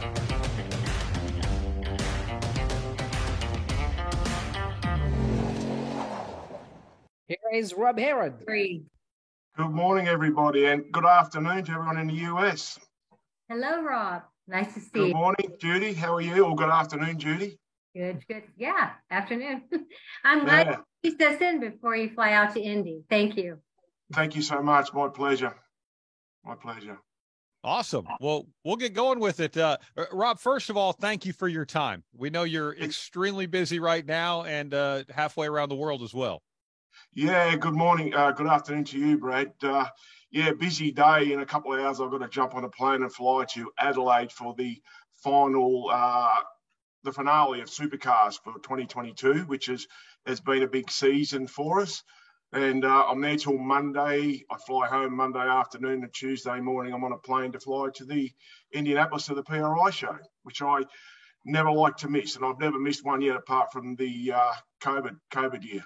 Here is Rob Herrod. Good morning, everybody, and good afternoon to everyone in the US. Hello, Rob. Nice to see Good you. Good morning, Judy. How are you? Or good afternoon, Judy. Good, good. Yeah, afternoon. I'm glad Yeah. you squeezed us in before you fly out to Indy. Thank you. Thank you so much. My pleasure. My pleasure. Awesome. Well, we'll get going with it. Uh, uh, Rob, first of all, thank you for your time. We know you're extremely busy right now and uh, halfway around the world as well. Yeah, good morning. Uh, good afternoon to you, Brad. Uh, yeah, busy day. In a couple of hours, I've got to jump on a plane and fly to Adelaide for the final, uh, the finale of Supercars for 2022, which is, has been a big season for us. And uh, I'm there till Monday. I fly home Monday afternoon and Tuesday morning. I'm on a plane to fly to the Indianapolis to the PRI show, which I never like to miss, and I've never missed one yet apart from the uh, COVID COVID year.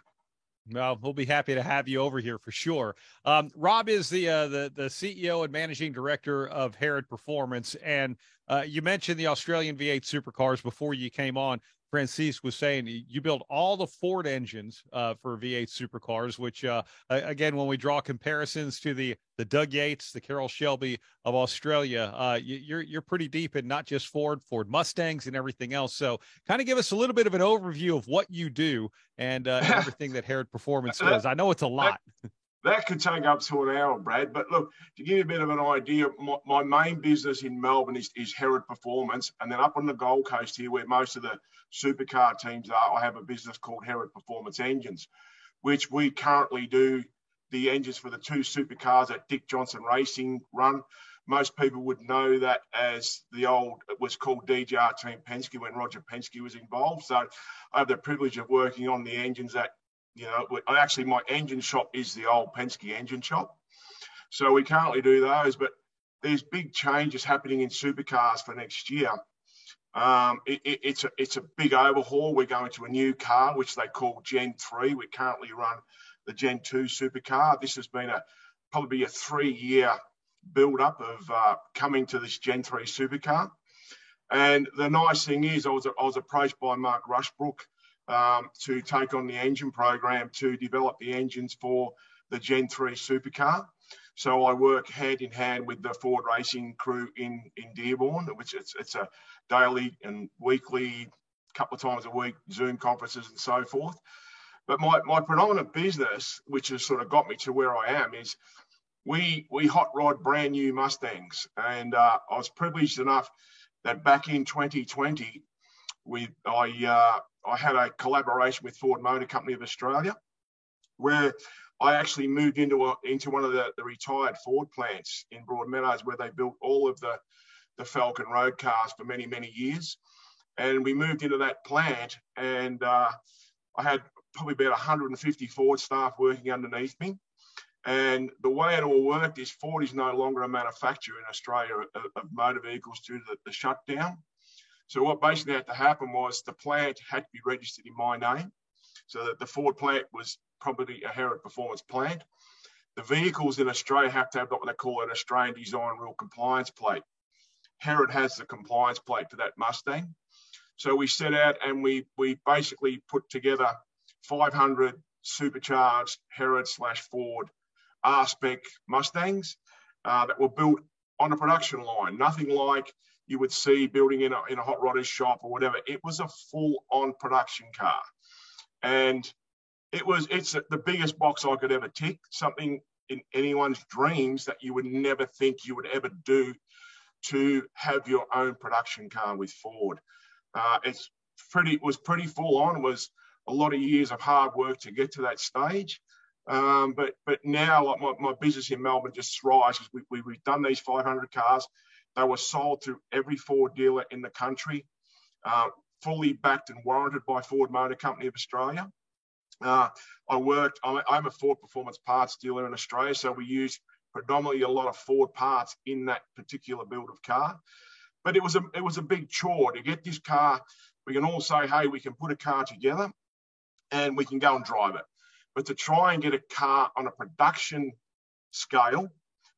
Well, we'll be happy to have you over here for sure. Um, Rob is the, uh, the the CEO and managing director of Herrod Performance, and uh, you mentioned the Australian V8 supercars before you came on. Francis was saying you build all the Ford engines uh, for V8 supercars, which uh, again, when we draw comparisons to the the Doug Yates, the Carroll Shelby of Australia, uh, you, you're you're pretty deep in not just Ford, Ford Mustangs, and everything else. So, kind of give us a little bit of an overview of what you do and uh, everything that Herrod Performance does. I know it's a lot. That could take up to an hour, Brad. But look, to give you a bit of an idea, my, my main business in Melbourne is, is Herrod Performance. And then up on the Gold Coast here, where most of the supercar teams are, I have a business called Herrod Performance Engines, which we currently do the engines for the two supercars that Dick Johnson Racing run. Most people would know that as the old, it was called DJR Team Penske when Roger Penske was involved. So I have the privilege of working on the engines that you know, actually, my engine shop is the old Penske engine shop. So we currently do those, but there's big changes happening in supercars for next year. Um, it, it, it's a it's a big overhaul. We're going to a new car, which they call Gen Three. We currently run the Gen Two supercar. This has been a probably a three year build up of uh, coming to this Gen Three supercar. And the nice thing is, I was I was approached by Mark Rushbrook um, to take on the engine program to develop the engines for the Gen 3 supercar. So I work hand in hand with the Ford racing crew in, in Dearborn, which it's, it's a daily and weekly, couple of times a week, Zoom conferences and so forth. But my, my predominant business, which has sort of got me to where I am, is we we hot rod brand new Mustangs. And uh, I was privileged enough that back in 2020, we I uh, I had a collaboration with Ford Motor Company of Australia, where I actually moved into a, into one of the, the retired Ford plants in Broadmeadows, where they built all of the the Falcon road cars for many many years, and we moved into that plant, and uh, I had probably about 150 Ford staff working underneath me. And the way it all worked is Ford is no longer a manufacturer in Australia of, of motor vehicles due to the, the shutdown. So what basically had to happen was the plant had to be registered in my name. So that the Ford plant was probably a Herrod Performance plant. The vehicles in Australia have to have what they call an Australian Design Rule compliance plate. Herrod has the compliance plate for that Mustang. So we set out and we we basically put together 500 supercharged Herrod slash Ford R spec Mustangs uh, that were built on a production line. Nothing like you would see building in a, in a hot rodder's shop or whatever. It was a full on production car. And it was, it's the biggest box I could ever tick, something in anyone's dreams that you would never think you would ever do to have your own production car with Ford. Uh, it's pretty, it was pretty full on. Was a lot of years of hard work to get to that stage. Um, but but now like my, my business in Melbourne just thrives. We, we, we've done these 500 cars. They were sold to every Ford dealer in the country, uh, fully backed and warranted by Ford Motor Company of Australia. Uh, I worked, I'm, a Ford Performance Parts dealer in Australia, so we use predominantly a lot of Ford parts in that particular build of car. But it was a it was a big chore to get this car. We can all say, hey, we can put a car together and we can go and drive it. But to try and get a car on a production scale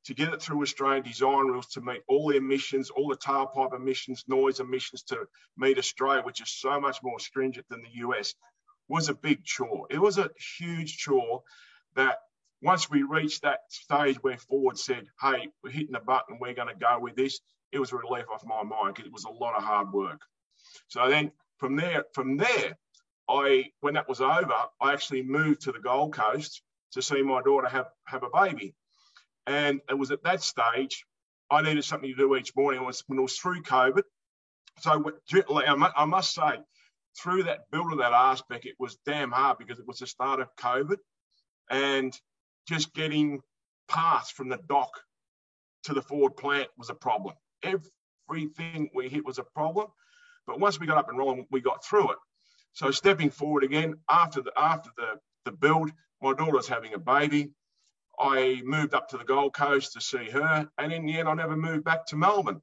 to get it through Australian design rules to meet all the emissions, all the tailpipe emissions, noise emissions to meet Australia, which is so much more stringent than the US, was a big chore. It was a huge chore that once we reached that stage where Ford said, hey, we're hitting the button, we're going to go with this, it was a relief off my mind because it was a lot of hard work. So then from there, from there, I when that was over, I actually moved to the Gold Coast to see my daughter have, have a baby. And it was at that stage I needed something to do each morning. It was when it was through COVID. So I must say, through that build of that aspect, it was damn hard because it was the start of COVID, and just getting parts from the dock to the Ford plant was a problem. Everything we hit was a problem, but once we got up and rolling, we got through it. So stepping forward again after the after the the build, my daughter's having a baby. I moved up to the Gold Coast to see her, and in the end, I never moved back to Melbourne.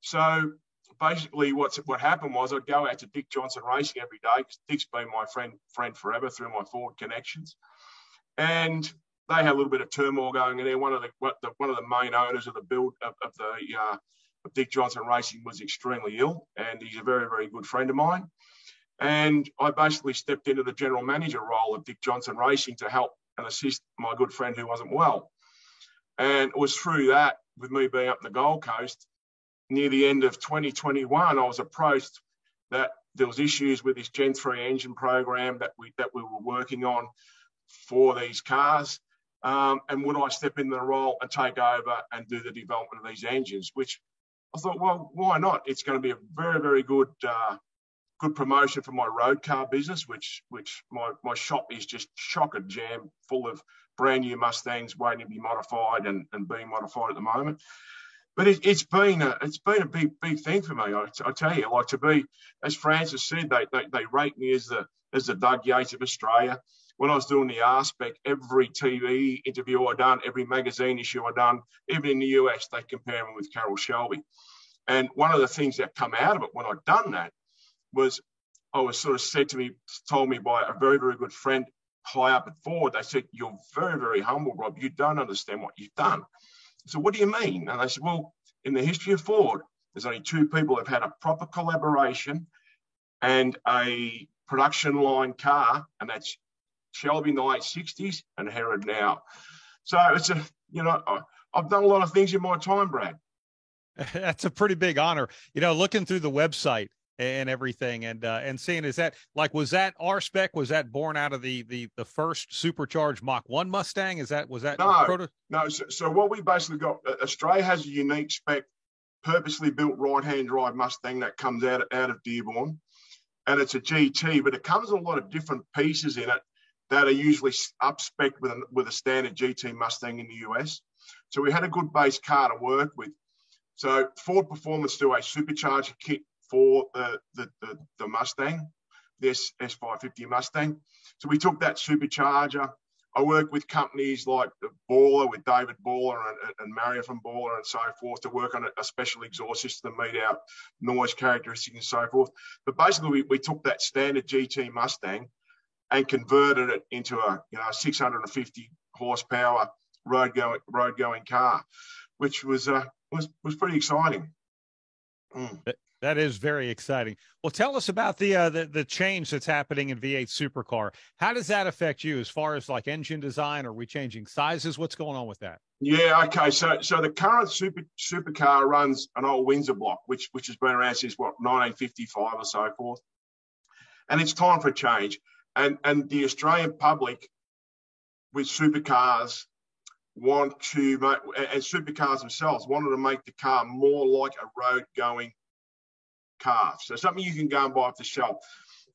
So basically, what's what happened was I'd go out to Dick Johnson Racing every day because Dick's been my friend friend forever through my Ford connections, and they had a little bit of turmoil going in there. One of the, one of the main owners of the build of, of the uh, of Dick Johnson Racing was extremely ill, and he's a very very good friend of mine. And I basically stepped into the general manager role of Dick Johnson Racing to help and assist my good friend who wasn't well. And it was through that, with me being up in the Gold Coast, near the end of 2021, I was approached that there was issues with this Gen 3 engine program that we that we were working on for these cars. Um, and would I step in the role and take over and do the development of these engines? Which I thought, well, why not? It's going to be a very, very good uh, good promotion for my road car business, which which my, my shop is just chock a jam full of brand new Mustangs waiting to be modified and, and being modified at the moment. But it, has been a it's been a big big thing for me. I, I, tell you, like to be as Francis said, they, they they rate me as the as the Doug Yates of Australia. When I was doing the aspect, every TV interview I done, every magazine issue I done, even in the US, they compare me with Carroll Shelby. And one of the things that come out of it when I'd done that was I was sort of said to me, told me by a very, very good friend high up at Ford. They said, You're very, very humble, Rob. You don't understand what you've done. So, what do you mean? And I said, Well, in the history of Ford, there's only two people who've had a proper collaboration and a production line car, and that's Shelby in the late 60s and Herrod now. So, it's a, you know, I've done a lot of things in my time, Brad. That's a pretty big honor. You know, looking through the website, and everything and uh, and seeing is that like was that R spec? Was that born out of the the the first supercharged Mach 1 Mustang? Is that was that no. proto- no so, so what we basically got uh, Australia has a unique spec purposely built right hand drive Mustang that comes out out of Dearborn and it's a GT but it comes with a lot of different pieces in it that are usually up spec with a, with a standard GT Mustang in the US so we had a good base car to work with. So Ford Performance do a supercharger kit for the, the, the, the Mustang, this S550 Mustang. So we took that supercharger. I work with companies like Borla, with David Borla and, and Mario from Borla and so forth to work on a, a special exhaust system to meet our noise characteristics and so forth. But basically, we, we took that standard GT Mustang and converted it into a you know 650 horsepower road going road going car, which was uh, was was pretty exciting. Mm. That is very exciting. Well, tell us about the uh, the the change that's happening in V8 Supercar. How does that affect you as far as like engine design? Are we changing sizes? What's going on with that? Yeah, okay. So so the current super supercar runs an old Windsor block, which which has been around since what 1955 or so forth, and it's time for a change. And and the Australian public with supercars want to make, and supercars themselves wanted to make the car more like a road going car. So something you can go and buy off the shelf.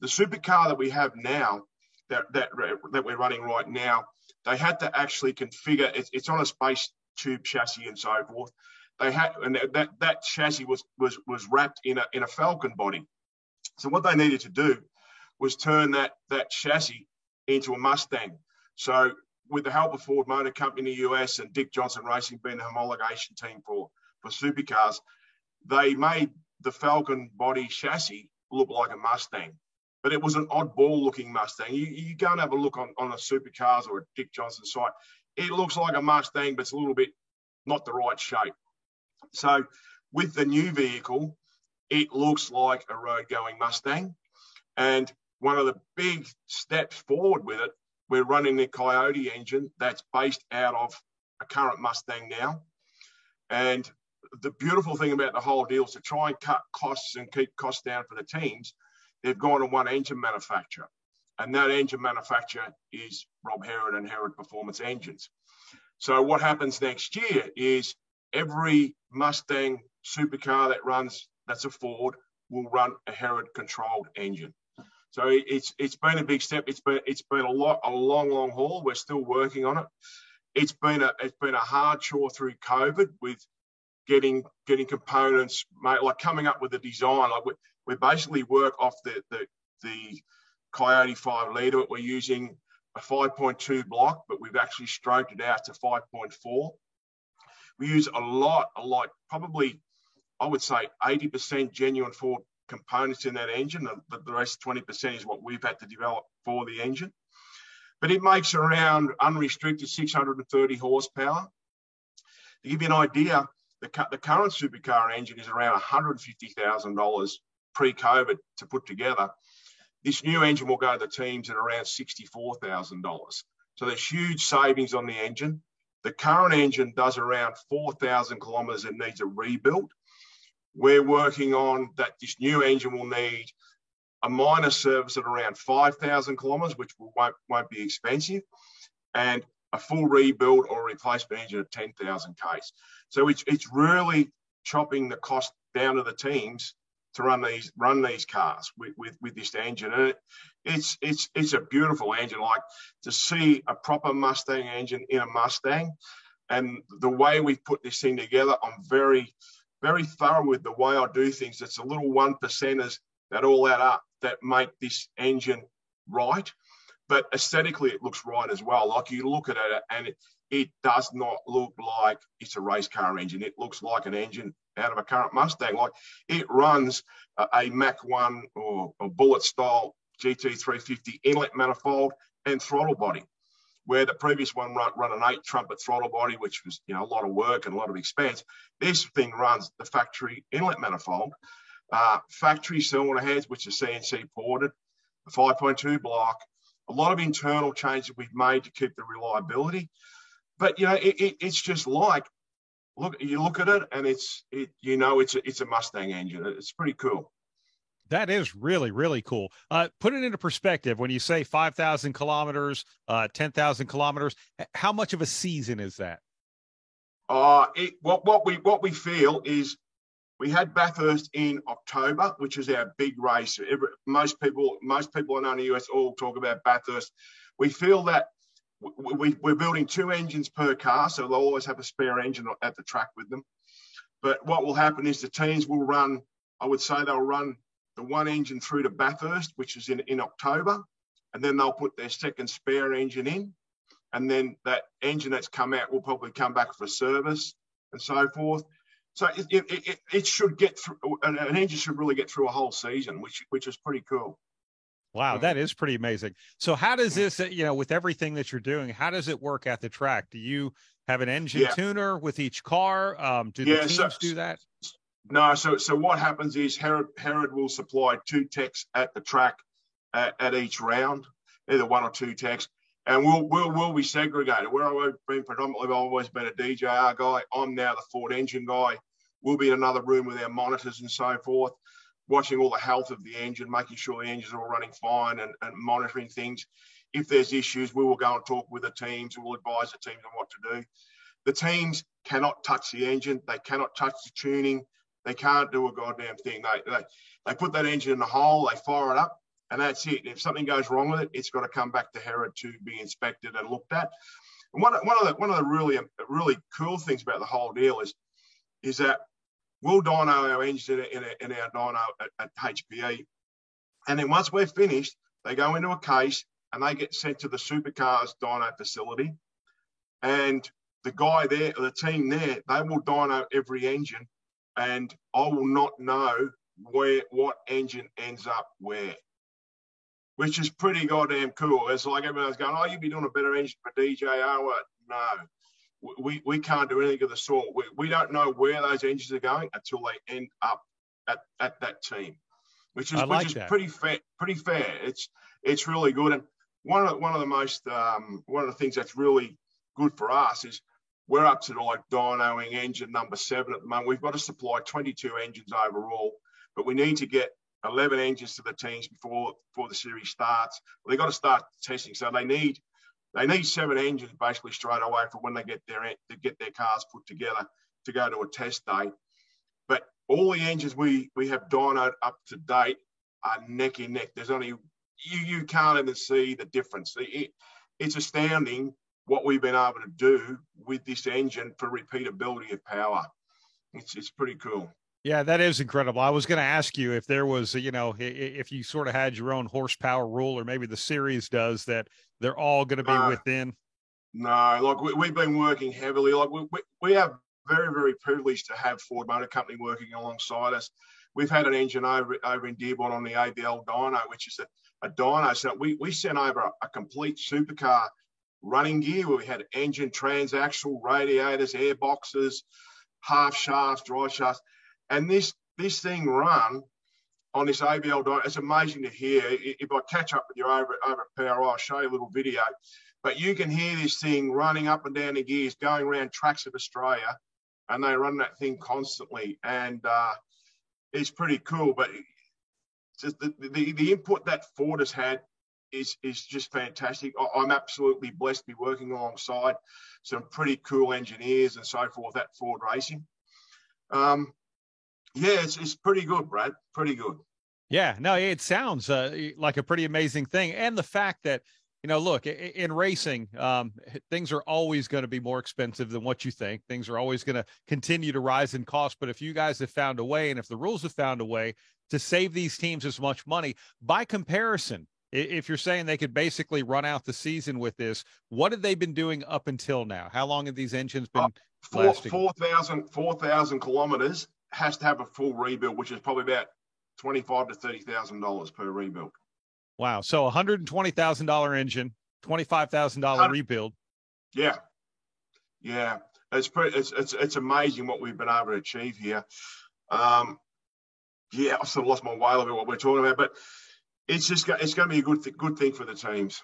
The supercar that we have now, that that that we're running right now, they had to actually configure. It's, it's on a space tube chassis and so forth. They had and that that chassis was was was wrapped in a in a Falcon body. So what they needed to do was turn that that chassis into a Mustang. So with the help of Ford Motor Company in the US and Dick Johnson Racing being the homologation team for for supercars, they made the Falcon body chassis looked like a Mustang, but it was an oddball looking Mustang. You, you go and have a look on, on a supercars or a Dick Johnson site. It looks like a Mustang, but it's a little bit not the right shape. So with the new vehicle, it looks like a road going Mustang. And one of the big steps forward with it, we're running the Coyote engine that's based out of a current Mustang now. And the beautiful thing about the whole deal is to try and cut costs and keep costs down for the teams, they've gone to one engine manufacturer. And that engine manufacturer is Rob Herrod and Herrod Performance Engines. So what happens next year is every Mustang supercar that runs that's a Ford will run a Herrod controlled engine. So it's it's been a big step. It's been it's been a lot a long long haul. We're still working on it. It's been a it's been a hard chore through COVID with getting getting components like coming up with a design. Like we, we basically work off the the the Coyote five liter. We're using a 5.2 block, but we've actually stroked it out to 5.4. We use a lot, a lot, probably I would say 80% genuine Ford components in that engine. The, the rest 20% is what we've had to develop for the engine. But it makes around unrestricted 630 horsepower. To give you an idea, the, the current supercar engine is around $150,000 pre-COVID to put together. This new engine will go to the teams at around $64,000. So there's huge savings on the engine. The current engine does around 4,000 kilometres and needs a rebuild. We're working on that this new engine will need a minor service at around 5,000 kilometres, which won't, won't be expensive, and a full rebuild or replacement engine at 10,000 Ks. So it's, it's really chopping the cost down to the teams to run these run these cars with, with, with this engine. And it, it's it's it's a beautiful engine. Like to see a proper Mustang engine in a Mustang, and the way we put this thing together, I'm very very thorough with the way I do things. It's a little one percenters that all add up that make this engine right. But aesthetically, it looks right as well. Like you look at it and it, it does not look like it's a race car engine. It looks like an engine out of a current Mustang. Like it runs a, a Mach 1 or a bullet style GT350 inlet manifold and throttle body, where the previous one run, run an eight trumpet throttle body, which was you know a lot of work and a lot of expense. This thing runs the factory inlet manifold, uh, factory cylinder heads, which are CNC ported, a 5.2 block, a lot of internal changes we've made to keep the reliability. But you know, it, it, it's just like look you look at it and it's it you know it's a, it's a Mustang engine. It's pretty cool. That is really, really cool. Uh, put it into perspective. When you say 5,000 kilometers, uh, 10,000 kilometers, how much of a season is that? Uh, it, what, what, we, what we feel is we had Bathurst in October, which is our big race. Every, most people, most people in the US all talk about Bathurst. We feel that we, we're building two engines per car, so they'll always have a spare engine at the track with them. But what will happen is the teams will run, I would say they'll run the one engine through to Bathurst, which is in, in October, and then they'll put their second spare engine in. And then that engine that's come out will probably come back for service and so forth. So it, it, it, it should get through, an engine should really get through a whole season, which, which is pretty cool. Wow, that is pretty amazing. So, how does this, you know, with everything that you're doing, how does it work at the track? Do you have an engine yeah. tuner with each car? Um, do the yeah, teams so, do that? No. So, so what happens is Herrod, Herrod will supply two techs at the track at, at each round, either one or two techs, and we'll we'll we'll be segregated. Where I've been predominantly, I've always been a DJR guy. I'm now the Ford engine guy. We'll be in another room with our monitors and so forth watching all the health of the engine, making sure the engines are all running fine and, and monitoring things. If there's issues, we will go and talk with the teams. We'll advise the teams on what to do. The teams cannot touch the engine. They cannot touch the tuning. They can't do a goddamn thing. They, they, they put that engine in the hole, they fire it up, and that's it. If something goes wrong with it, it's got to come back to Herrod to be inspected and looked at. And one, one of the one of the really really cool things about the whole deal is is that we'll dyno our engine in, a, in our dyno at, at HPE. And then once we're finished, they go into a case and they get sent to the supercars dyno facility. And the guy there, the team there, they will dyno every engine, and I will not know where what engine ends up where, which is pretty goddamn cool. It's like everyone's going, "Oh, you'd be doing a better engine for DJR." What? No, we, we can't do anything of the sort. We, we don't know where those engines are going until they end up at, at that team, which is, like which is that. pretty fair. Pretty fair. It's it's really good. And one of the, one of the most um, one of the things that's really good for us is we're up to like dynoing engine number seven at the moment. We've got to supply 22 engines overall, but we need to get 11 engines to the teams before before the series starts. They've got to start testing, so they need they need seven engines basically straight away for when they get their to get their cars put together to go to a test day. But all the engines we we have dynoed up to date are neck and neck. There's only you you can't even see the difference. It, it's astounding what we've been able to do with this engine for repeatability of power. It's it's pretty cool. Yeah, that is incredible. I was going to ask you if there was, you know, if you sort of had your own horsepower rule, or maybe the series does that. They're all going to be No. within. No, like we, we've been working heavily. Like we, we, we are very, very privileged to have Ford Motor Company working alongside us. We've had an engine over over in Dearborn on the AVL dyno, which is a, a dyno. So we, we sent over a, a complete supercar running gear where we had engine, transaxle, radiators, air boxes, half shafts, drive shafts. And this this thing run on this AVL dyno, it's amazing to hear. If I catch up with you over, over at I'll show you a little video but you can hear this thing running up and down the gears, going around tracks of Australia, and they run that thing constantly, and uh, it's pretty cool. But just the, the the input that Ford has had is is just fantastic. I'm absolutely blessed to be working alongside some pretty cool engineers and so forth at Ford Racing. Um, yeah, it's, it's pretty good, Brad. Pretty good. Yeah, no, it sounds uh, like a pretty amazing thing, and the fact that you know, look, in racing, um, things are always going to be more expensive than what you think. Things are always going to continue to rise in cost. But if you guys have found a way, and if the rules have found a way to save these teams as much money, by comparison, if you're saying they could basically run out the season with this, what have they been doing up until now? How long have these engines been? Four Lasting. 4,000 4,000 kilometers has to have a full rebuild, which is probably about twenty-five to thirty thousand dollars per rebuild. Wow, so a hundred and twenty thousand dollar engine, twenty five thousand dollar rebuild. Yeah, yeah, it's pretty. It's it's it's amazing what we've been able to achieve here. Um, yeah, I've sort of lost my way a little bit what we're talking about, but it's just it's going to be a good th- good thing for the teams.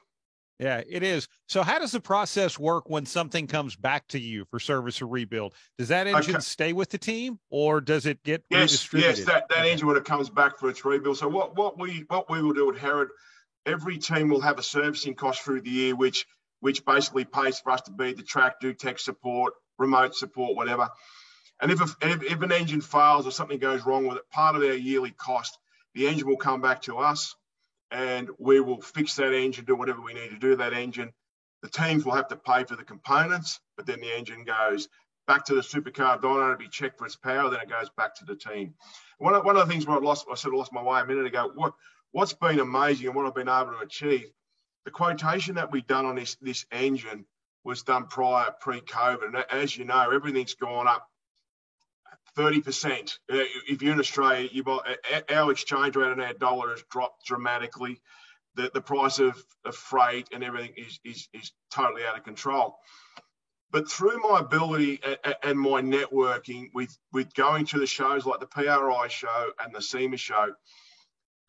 Yeah, it is. So, how does the process work when something comes back to you for service or rebuild? Does that engine Okay. stay with the team, or does it get Yes, redistributed? yes, that, that Okay. engine when it comes back for its rebuild. So what what we what we will do at Herrod, every team will have a servicing cost through the year, which which basically pays for us to be the track, do tech support, remote support, whatever. And if, a, if if an engine fails or something goes wrong with it, part of our yearly cost, the engine will come back to us, and we will fix that engine, do whatever we need to do to that engine. The teams will have to pay for the components, but then the engine goes back to the supercar dyno to be checked for its power. Then it goes back to the team. One of, one of the things where I lost, I sort of lost my way a minute ago. What what's been amazing and what I've been able to achieve, the quotation that we've done on this this engine was done prior pre-COVID, and as you know, everything's gone up. 30%. Uh, If you're in Australia, you buy, our exchange rate on our dollar has dropped dramatically. The, the price of, of freight and everything is, is, is totally out of control. But through my ability and my networking with, with going to the shows like the PRI show and the SEMA show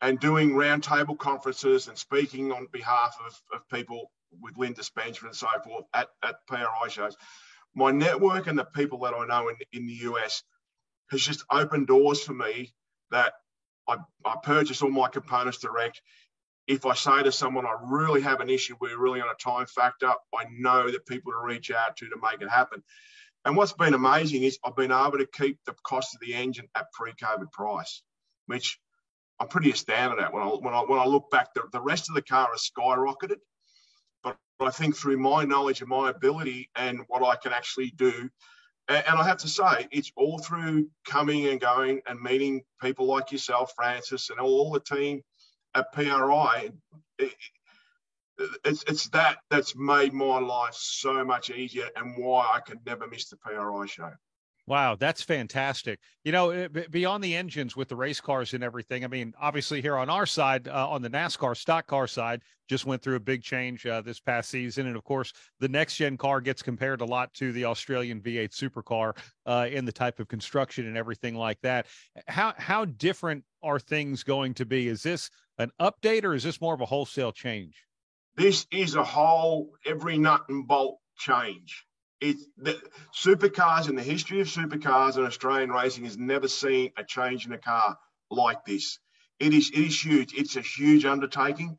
and doing roundtable conferences and speaking on behalf of, of people with Linda Spencer and so forth at, at PRI shows, my network and the people that I know in, in the US has just opened doors for me that I, I purchase all my components direct. If I say to someone, I really have an issue, we're really on a time factor, I know that people to reach out to to make it happen. And what's been amazing is I've been able to keep the cost of the engine at pre-COVID price, which I'm pretty astounded at when I when I when I look back. The, the rest of the car has skyrocketed, but I think through my knowledge and my ability and what I can actually do, and, and I have to say, it's all through coming and going and meeting people like yourself, Francis, and all the team at PRI. It, it's it's that that's made my life so much easier and why I could never miss the PRI show. Wow, that's fantastic. You know, eh, beyond the engines with the race cars and everything, I mean, obviously here on our side, uh, on the NASCAR stock car side, just went through a big change uh, this past season. And of course, the next gen car gets compared a lot to the Australian V8 supercar uh, in the type of construction and everything like that. How, how different are things going to be? Is this an update or is this more of a wholesale change? This is a whole, every nut and bolt change it's the supercars in the history of supercars and Australian racing has never seen a change in a car like this. It is it is huge. It's a huge undertaking.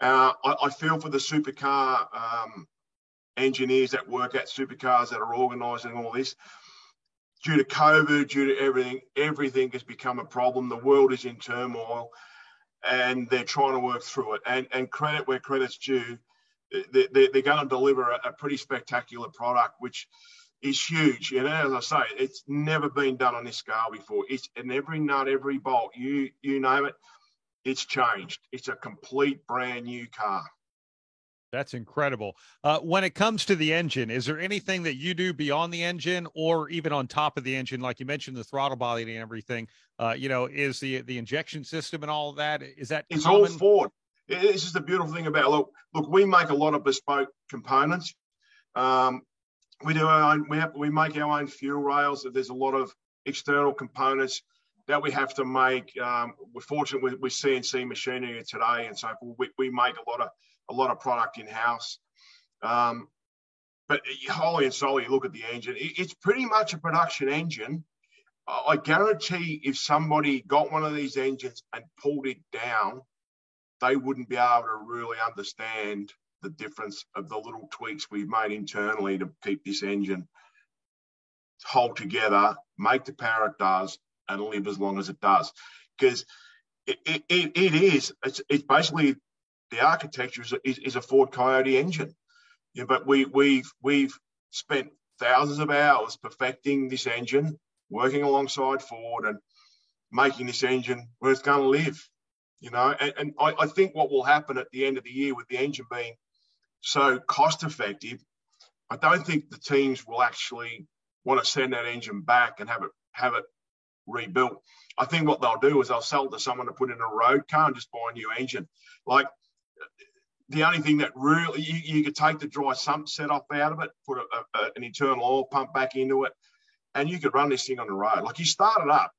Uh, I, I, feel for the supercar um, engineers that work at supercars that are organising all this. Due to COVID, due to everything, everything has become a problem. The world is in turmoil, and they're trying to work through it. And and credit where credit's due they, are going to deliver a, pretty spectacular product, which is huge. You know, as I say, it's never been done on this scale before. It's in every nut, every bolt, you you name it, it's changed. It's a complete brand new car. That's incredible. Uh, when it comes to the engine, is there anything that you do beyond the engine, or even on top of the engine, like you mentioned, the throttle body and everything? Uh, you know, is the the injection system and all of that? Is that it's common? all Ford? This is the beautiful thing about look look we make a lot of bespoke components. Um, we do our own we have we make our own fuel rails. There's a lot of external components that we have to make. Um, we're fortunate with, with cnc machinery today and so we, we make a lot of a lot of product in house um, but wholly and solely look at the engine. It, it's pretty much a production engine. I guarantee if somebody got one of these engines and pulled it down they wouldn't be able to really understand the difference of the little tweaks we've made internally to keep this engine hold together, make the power it does, and live as long as it does. Because it, it, it is, it's, it's basically the architecture is a, is, is a Ford Coyote engine. Yeah, but we, we've, we've spent thousands of hours perfecting this engine, working alongside Ford and making this engine where it's going to live you know, and, and I, I, think what will happen at the end of the year with the engine being so cost effective, I don't think the teams will actually want to send that engine back and have it have it rebuilt. I think what they'll do is they'll sell it to someone to put in a road car and just buy a new engine. Like the only thing that really you, you could take the dry sump set off out of it, put a, a, an internal oil pump back into it, and you could run this thing on the road. Like you start it up,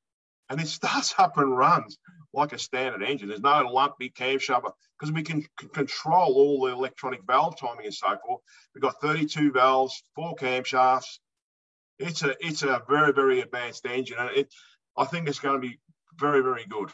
and it starts up and runs like a standard engine. There's no lumpy camshaft because we can control all the electronic valve timing and so forth. We've got 32 valves, four camshafts. It's a it's a very very advanced engine, and it I think it's going to be very very good.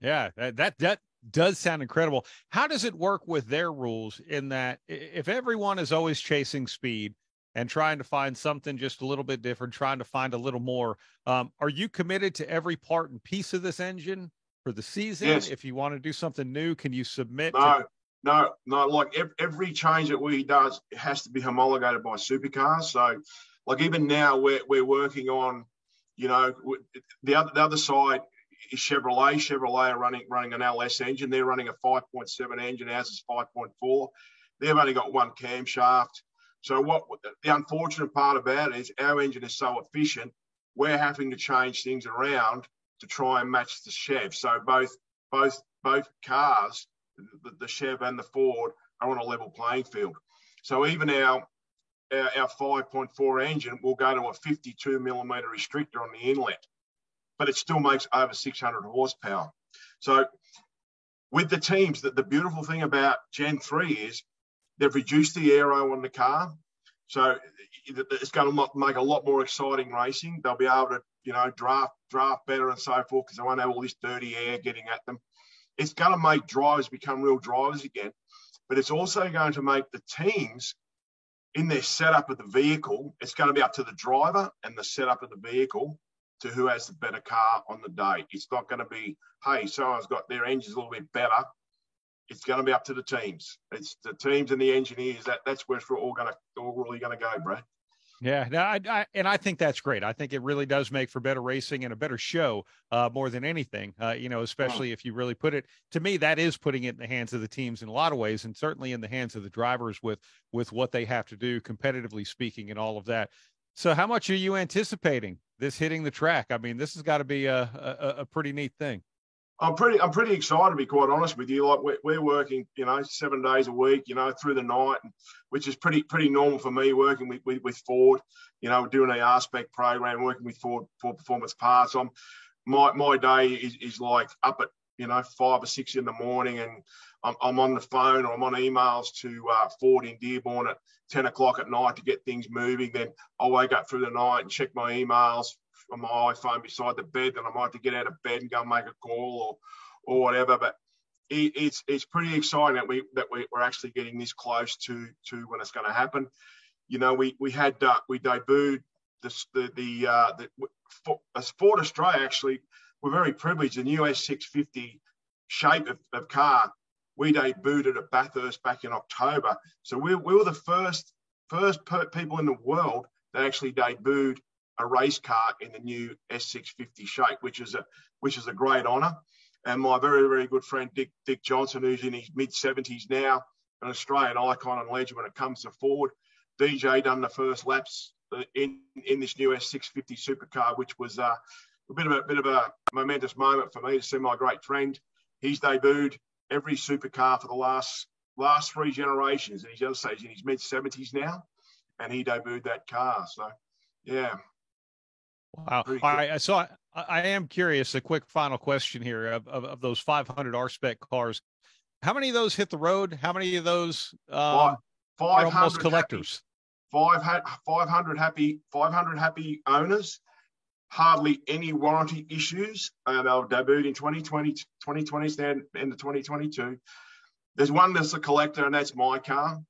Yeah, that that does sound incredible. How does it work with their rules in that if everyone is always chasing speed and trying to find something just a little bit different, trying to find a little more, um, are you committed to every part and piece of this engine? For the season? Yes. If you want to do something new, can you submit? No, to- no, no. Like every change that we does has to be homologated by supercars. So, like even now, we're we're working on, you know, the other the other side is Chevrolet. Chevrolet are running running an LS engine. They're running a 5.7 engine. Ours is 5.4. They've only got one camshaft. So what the unfortunate part about it is our engine is so efficient, we're having to change things around to try and match the Chev. So both both both cars, the, the Chev and the Ford, are on a level playing field. So even our our, our 5.4 engine will go to a 52 millimeter restrictor on the inlet, but it still makes over 600 horsepower. So with the teams, that the beautiful thing about Gen 3 is they've reduced the aero on the car. So it's going to make a lot more exciting racing. They'll be able to you know, draft draft better and so forth because they won't have all this dirty air getting at them. It's going to make drivers become real drivers again, but it's also going to make the teams in their setup of the vehicle. It's going to be up to the driver and the setup of the vehicle to who has the better car on the day. It's not going to be, hey, someone's got their engines a little bit better. It's going to be up to the teams. It's the teams and the engineers. That that's where we're all going to all really going to go, Brad. Yeah, no, I, I, and I think that's great. I think it really does make for better racing and a better show, uh, more than anything. Uh, you know, especially if you really put it. To me, that is putting it in the hands of the teams in a lot of ways, and certainly in the hands of the drivers with with what they have to do, competitively speaking, and all of that. So, how much are you anticipating this hitting the track? I mean, this has got to be a, a, a pretty neat thing. I'm pretty, I'm pretty excited to be quite honest with you. Like we're, we're working, you know, seven days a week, you know, through the night, which is pretty, pretty normal for me working with, with, with Ford, you know, doing a R-Spec program, working with Ford, for Performance Parts. I'm, my, my day is, is like up at, you know, five or six in the morning and I'm, I'm on the phone or I'm on emails to uh, Ford in Dearborn at 10 o'clock at night to get things moving. Then I'll wake up through the night and check my emails on my iPhone beside the bed. Then I might have to get out of bed and go make a call or, or whatever. But it, it's it's pretty exciting that we that we, are actually getting this close to to when it's going to happen. You know, we we had uh, we debuted this, the the uh, the as Ford Australia actually we're very privileged. The new S650 shape of, of car we debuted at Bathurst back in October. So we, we were the first first people in the world that actually debuted a race car in the new S650 shape, which is a which is a great honour. And my very very good friend Dick Dick Johnson, who's in his mid 70s now, an Australian icon and legend when it comes to Ford. DJ done the first laps uh, in in this new S650 supercar, which was uh, a bit of a bit of a momentous moment for me to see my great friend. He's debuted every supercar for the last last three generations, and he's he's in his mid 70s now, and he debuted that car. So, yeah. Wow. All right. So I, I am curious. A quick final question here of, of, of those 500 R spec cars. How many of those hit the road? How many of those um, are almost collectors? Happy, 500 happy 500 happy owners hardly any warranty issues. Uh, they were debuted in 2020, 2020, stand in the 2022. There's one that's a collector, and that's my car.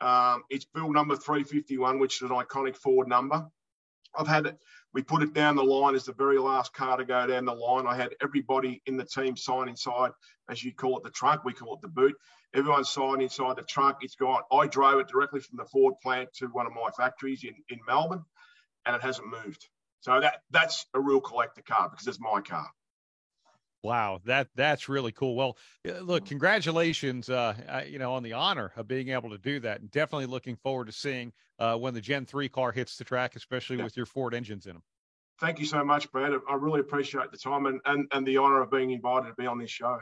Um, it's build number 351, which is an iconic Ford number. I've had it, we put it down the line as the very last car to go down the line. I had everybody in the team sign inside, as you call it, the trunk. We call it the boot. Everyone signed inside the trunk. It's gone. I drove it directly from the Ford plant to one of my factories in, in Melbourne, and it hasn't moved. So that that's a real collector car because it's my car. Wow, that that's really cool. Well, look, congratulations, uh, uh, you know, on the honor of being able to do that, and definitely looking forward to seeing uh, when the Gen three car hits the track, especially yeah. with your Ford engines in them. Thank you so much, Brad. I really appreciate the time and, and, and the honor of being invited to be on this show.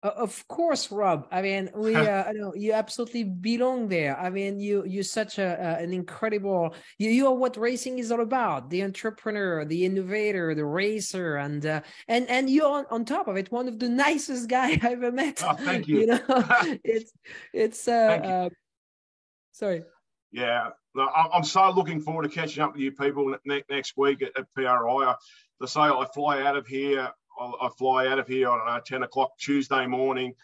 Of course, Rob. I mean, we uh, know you absolutely belong there. I mean, you you're such a uh, an incredible. You you are what racing is all about: the entrepreneur, the innovator, the racer, and uh, and and you're on, on top of it, one of the nicest guy I ever met. Oh, thank you. you know, it's it's. Uh. Uh, sorry. Yeah, I'm so looking forward to catching up with you people next week at, at PRI. To say I fly out of here I fly out of here, I don't know, 10 o'clock Tuesday morning.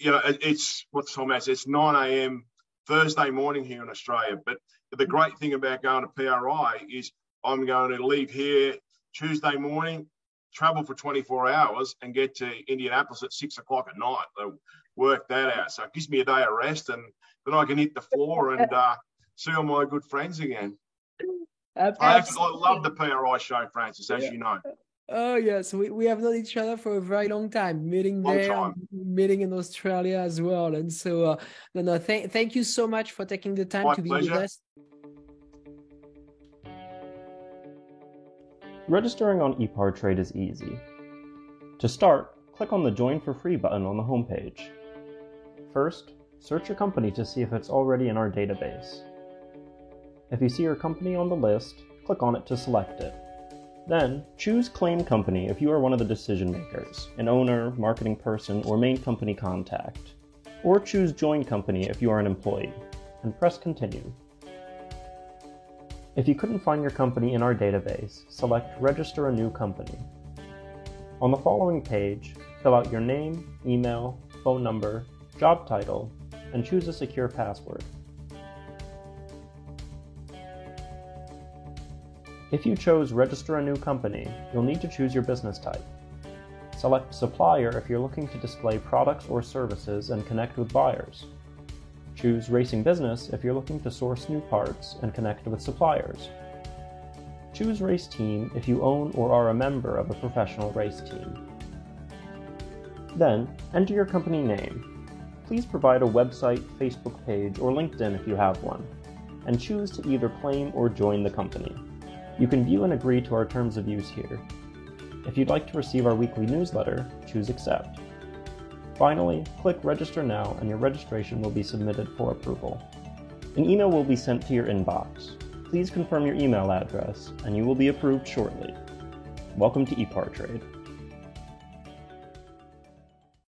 You know, it's what's time is it's 9 a.m. Thursday morning here in Australia. But the great thing about going to PRI is I'm going to leave here Tuesday morning, travel for 24 hours, and get to Indianapolis at six o'clock at night. So work that out. So it gives me a day of rest, and then I can hit the floor and uh, see all my good friends again. I, I, love the PRI show, Francis, as yeah. you know. Oh yes, we, we have known each other for a very long time, meeting long there, time. meeting in Australia as well. And so, uh, no, no, thank thank you so much for taking the time My to be pleasure. with us. Registering on ePartrade is easy. To start, click on the Join for Free button on the homepage. First, search your company to see if it's already in our database. If you see your company on the list, click on it to select it. Then, choose Claim Company if you are one of the decision makers, an owner, marketing person, or main company contact. Or choose Join Company if you are an employee, and press Continue. If you couldn't find your company in our database, select Register a New Company. On the following page, fill out your name, email, phone number, job title, and choose a secure password. If you chose Register a New Company, you'll need to choose your business type. Select Supplier if you're looking to display products or services and connect with buyers. Choose Racing Business if you're looking to source new parts and connect with suppliers. Choose Race Team if you own or are a member of a professional race team. Then, enter your company name. Please provide a website, Facebook page, or LinkedIn if you have one. and choose to either claim or join the company. You can view and agree to our terms of use here. If you'd like to receive our weekly newsletter, choose Accept. Finally, click Register Now and your registration will be submitted for approval. An email will be sent to your inbox. Please confirm your email address and you will be approved shortly. Welcome to ePartrade.